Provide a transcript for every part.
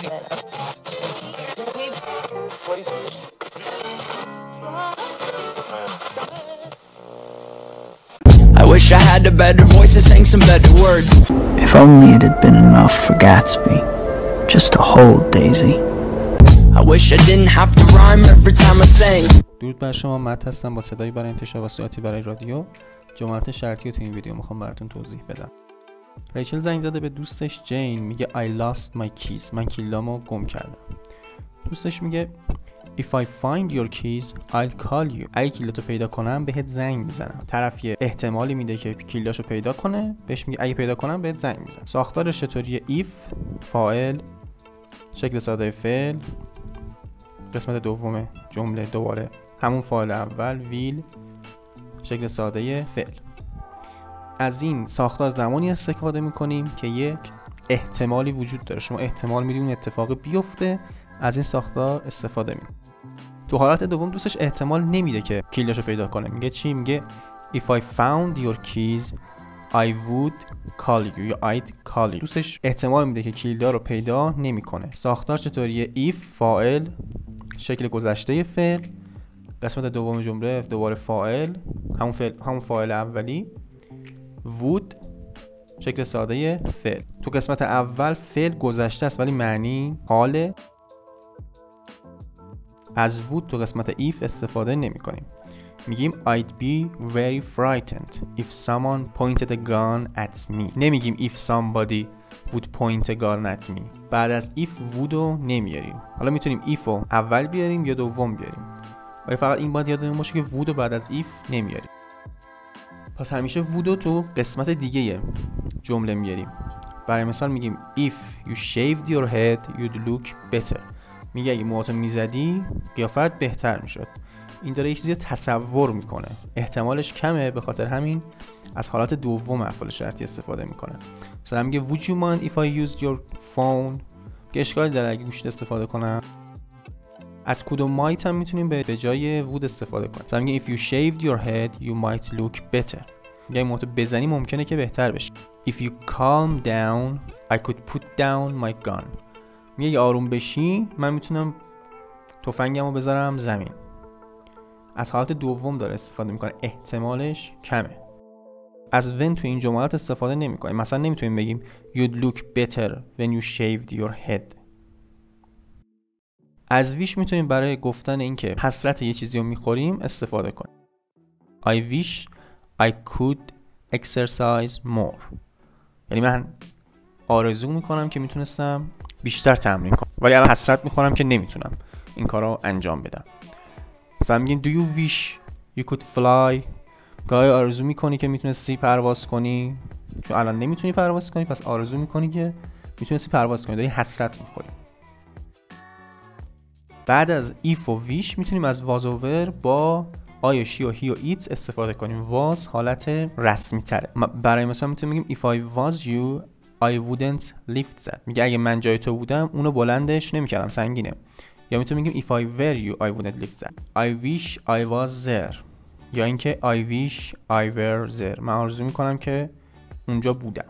I wish I had a better voice to sing some better words. If only it had been enough for Gatsby. Just to hold Daisy. I wish I didn't have to rhyme every time I sang. درود بر شما مت هستم با صدایی برای انتشار و برای رادیو جملات شرطی رو تو این ویدیو می‌خوام براتون توضیح بدم ریچل زنگ زده به دوستش جین میگه I lost my keys. من کیلامو گم کردم. دوستش میگه If I find your keys I'll call you. اگه کیلاتو پیدا کنم بهت زنگ می‌زنم. طرف یه احتمالی میده که کیلاشو پیدا کنه بهش میگه اگه پیدا کنم بهت زنگ می‌زنم. ساختارش چطوریه؟ If فاعل شکل ساده فعل. قسمت دوم جمله دوباره. همون فایل اول ویل شکل ساده فعل. از این ساختار زمانی استفاده می‌کنیم که یک احتمالی وجود داره. شما احتمال می‌دید اون اتفاق بیفته از این ساختار استفاده می تو حالت دوم دوستش احتمال نمیده که کیلاشو پیدا کنه. میگه چی؟ میگه if I found your keys I would call you. یا I'd call you. دوستش احتمال میده که کیلدا رو پیدا نمی‌کنه. ساختار چطوریه؟ if فاعل شکل گذشته فعل. قسمت دوم جمله دوباره فاعل. همون فعل همون فاعل اولی. Would شکل ساده فعل. تو قسمت اول فعل گذشته است ولی معنی حاله از would تو قسمت if استفاده نمی کنیم میگیم I'd be very frightened if someone pointed a gun at me. نمیگیم if somebody would point a gun at me. بعد از if would رو نمیاریم حالا می‌تونیم if رو اول بیاریم یا دوم بیاریم. ولی فقط این باید یادمون باشه که would رو بعد از if نمیاریم پس همیشه رو تو قسمت دیگه جمله میاریم برای مثال میگیم if you shaved your head you'd look better. میگه اگه موهاتو می‌زدی قیافت بهتر می‌شد. این داره یه چیزی تصور می‌کنه. احتمالش کمه به خاطر همین از حالت دوم افعال شرطی استفاده می‌کنه. مثلا میگه would you mind if I used your phone که اشکالی داره اگه گوشت استفاده کنم. از و might هم می‌تونیم به جای would استفاده کنیم. مثلا میگه if you shaved your head you might look better. میگه موتو بزنی ممکنه که بهتر بشی if you calm down I could put down my gun. میگه آروم بشی من می‌تونم تفنگم رو بذارم زمین. از حالت دوم داره استفاده می‌کنه. احتمالش کمه. از when تو این جملات استفاده نمی‌کنیم. مثلا نمی‌تونیم بگیم you'd look better when you shaved your head. از ویش می‌تونیم برای گفتن اینکه حسرت یه چیزی رو می‌خوریم استفاده کنیم. I wish I could exercise more. یعنی من آرزو می‌کنم که می‌تونستم بیشتر تمرین کنم. ولی الان حسرت می‌خورم که نمی‌تونم این کار رو انجام بدم. مثلا میگیم do you wish you could fly? گاهی آرزو می‌کنی که می‌تونستی پرواز کنی. چون الان نمی‌تونی پرواز کنی پس آرزو می‌کنی که می‌تونستی پرواز کنی. داری حسرت می‌خوری. بعد از if و wish می‌تونیم از وازوور با آیا شی و هی و ایت استفاده کنیم. واز حالت رسمی تره برای مثال می‌تونیم بگیم if I was you I wouldn't lift that. میگه اگه من جای تو بودم اونو بلندش نمی‌کردم سنگینه. یا می‌تونیم بگیم if I were you I wouldn't lift that. I wish I was there. یا اینکه I wish I were there. من آرزو می‌کنم که اونجا بودم.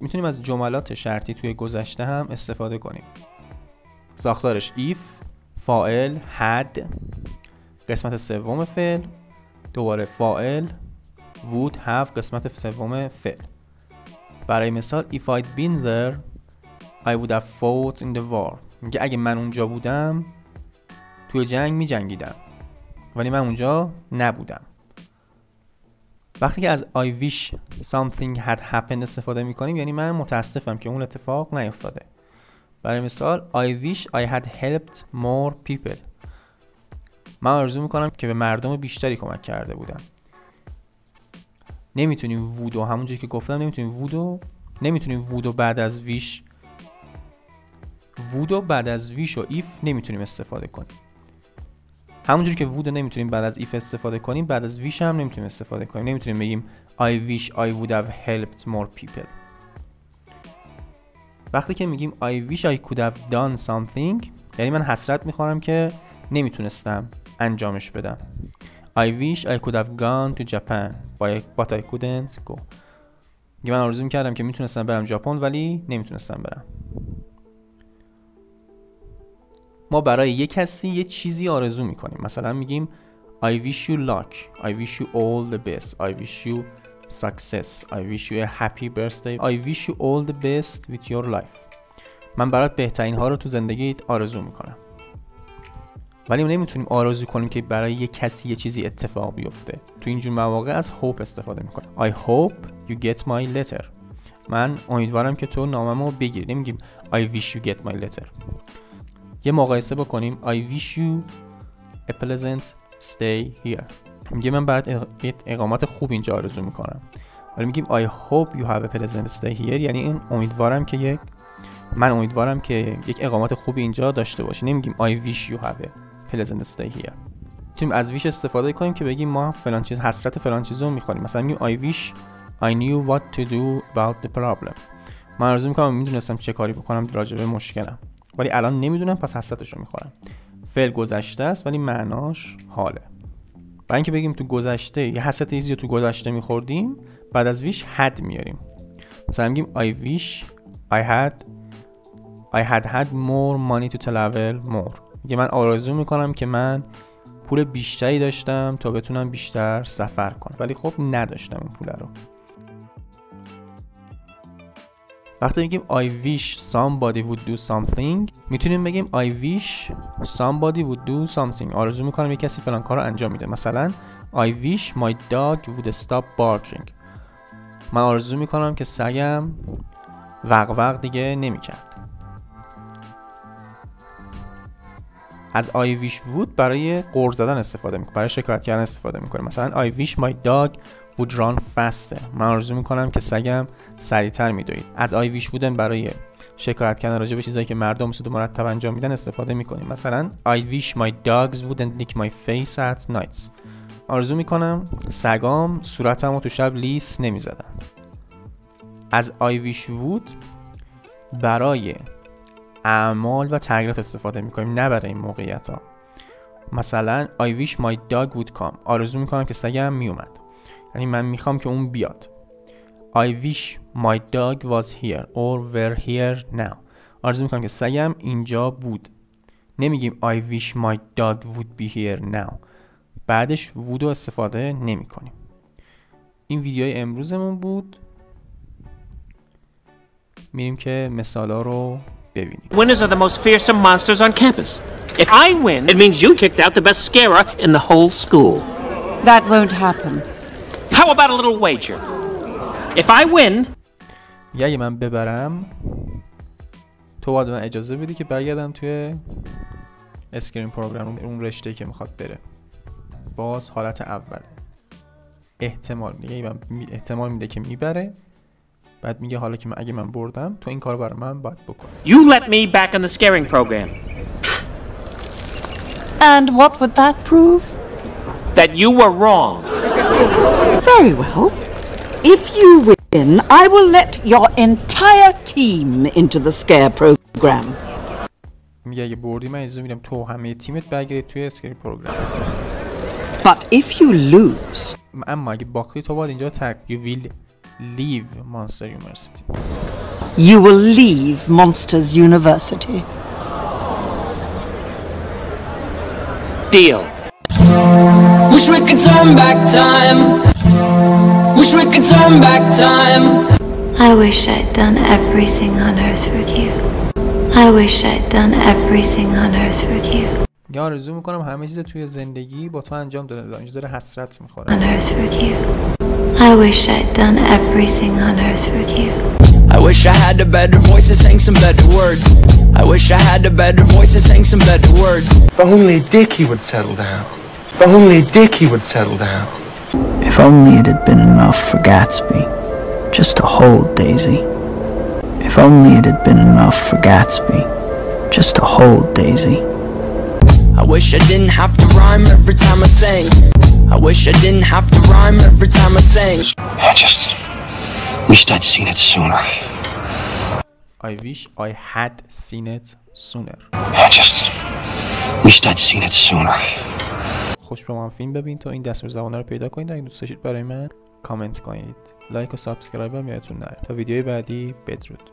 می‌تونیم از جملات شرطی توی گذشته هم استفاده کنیم. ساختارش if فاعل had قسمت سوم فعل دوباره فاعل would have قسمت سوم فعل. برای مثال if I'd been there I would have fought in the war. میگه اگه من اونجا بودم توی جنگ می جنگیدم ولی من اونجا نبودم. وقتی که از I wish something had happened استفاده می کنیم یعنی من متاسفم که اون اتفاق نیفتاده. برای مثال I wish I had helped more people. من آرزو می‌کنم که به مردم بیشتری کمک کرده بودم. نمی‌تونیم وودو همونجوری که گفتم نمی‌تونیم وودو نمی‌تونیم وودو بعد از ویش وودو بعد از ویش و ایف نمی‌تونیم استفاده کنیم. همونجوری که وودو نمی‌تونیم بعد از ایف استفاده کنیم بعد از ویش هم نمی‌تونیم استفاده کنیم. نمی‌تونیم بگیم I wish I would have helped more people. وقتی که میگیم I wish I could have done something یعنی من حسرت می‌خورم که نمی‌تونستم انجامش بدم. I wish I could have gone to Japan but I couldn't go. من آرزو می‌کردم که می‌تونستم برم ژاپن ولی نمی‌تونستم برم. ما برای یه کسی یه چیزی آرزو می‌کنیم. مثلا میگیم I wish you luck. I wish you all the best. I wish you success. I wish you a happy birthday. I wish you all the best with your life. من برات بهترین ها رو تو زندگیت آرزو می‌کنم. ولی ما نمی‌تونیم آرزو کنیم که برای یه کسی یه چیزی اتفاق بیفته. تو اینجور مواقع از hope استفاده می‌کنیم. I hope you get my letter. من امیدوارم که تو ناممو بگیری. نمیگیم I wish you get my letter. یه مقایسه بکنیم. I wish you a pleasant stay here. میگه من برات اقامت خوب اینجا آرزو می‌کنم. ولی میگیم I hope you have a pleasant stay here. یعنی این امیدوارم که یک من امیدوارم که یک اقامت خوبی اینجا داشته باشی. نمیگیم I wish you have a pleasant stay here. می‌تونیم از ویش استفاده کنیم که بگیم ما فلان چیز حسرت فلان چیز رو می‌خوریم. مثلا میگیم I wish I knew what to do about the problem. من آرزو می‌کنم می‌دونستم چه کاری بکنم. راجع به مشکلم. ولی الان نمی‌دونم پس حسرتش رو می‌خورم. فعل گذشته است ولی معناش حاله. برای اینکه بگیم تو گذشته یه حسرت ایزی تو گذشته میخوردیم بعد از ویش had میاریم مثلا میگیم I wish I had I had had more money to travel more. میگه من آرزو می‌کنم که من پول بیشتری داشتم تا بتونم بیشتر سفر کنم. ولی خب نداشتم اون پول رو. وقتی میگیم I wish somebody would do something می‌تونیم بگیم I wish somebody would do something. آرزو می‌کنم یه کسی فلان کار رو انجام میده. مثلا I wish my dog would stop barking. من آرزو می‌کنم که سگم وق دیگه نمی‌کرد. از I wish would برای قرض زدن استفاده می‌کنه برای شکایت کردن استفاده می‌کنه مثلا I wish my dog run faster من آرزو می‌کنم که سگم سریعتر میدوید. از I wish wouldن برای شکایت کردن راجع به چیزایی که مردم سود مرتب انجام میدن استفاده می‌کنیم. مثلا I wish my dogs wouldn't lick my face at nights. آرزو می‌کنم سگام صورتم تو شب لیس نمی‌زدن از I wish would برای اعمال و تغییرات استفاده می‌کنیم نه برای این موقعیت ها مثلا I wish my dog would come. آرزو می‌کنم که سگم میومد یعنی من می‌خوام که اون بیاد I wish my dog was here or were here now آرزو می‌کنم که سگم اینجا بود نمیگیم I wish my dog would be here now بعدش would استفاده نمی کنیم این ویدیوی امروزمون بود میریم که مثالا رو ببینیم Winners are the most fearsome monsters on campus. If I win, it means you kicked out the best scarer in the whole school. That won't happen. How about a little wager? If I win, یا اگه من ببرم تو باید من اجازه بدی که برگردم توی scaring program اون رشته که می‌خواد بره باز حالت اوله احتمال میگه من احتمال میده که می‌بره بعد میگه حالا که من اگه من بردم تو این کار برای من باید بکنم you let me back on the scaring program. And what would that prove? That you were wrong. Very well. If you win, I will let your entire team into the scare program. میگه اگه بردی من اجازه میدم تو همه تیمت برگردید توی اسکرین پروگرام But if you lose, اما اگه باختی تو باید اینجا تک you will leave Monster University you will leave Monsters University. Deal. Wish we could turn back time. Wish we could turn back time. I wish I'd done everything on earth with you. I wish I'd done everything on earth with you. یا آرزو میکنم همه چیز توی زندگی با تو انجام داده اینجا داره حسرت میخوره On earth with you. I wish I'd done everything on earth with you. I wish I had a better voice to sing some better words. I wish I had a better voice to sing some better words. If only Dick he would settle down. If only Dick he would settle down. If only it had been enough for Gatsby just to hold Daisy. If only it had been enough for Gatsby just to hold Daisy. I wish I didn't have to rhyme every time I sang. I wish I didn't have to rhyme every time I sang. I just wished I'd seen it sooner. I wish I had seen it sooner I just wished I'd seen it sooner. خوش با من فیلم ببین تا این دستور زبانه رو پیدا کنید. اگه دوست داشتید برای من کامنت کنید. like و subscribe هم یادتون نره. تا ویدیوی بعدی بدرود.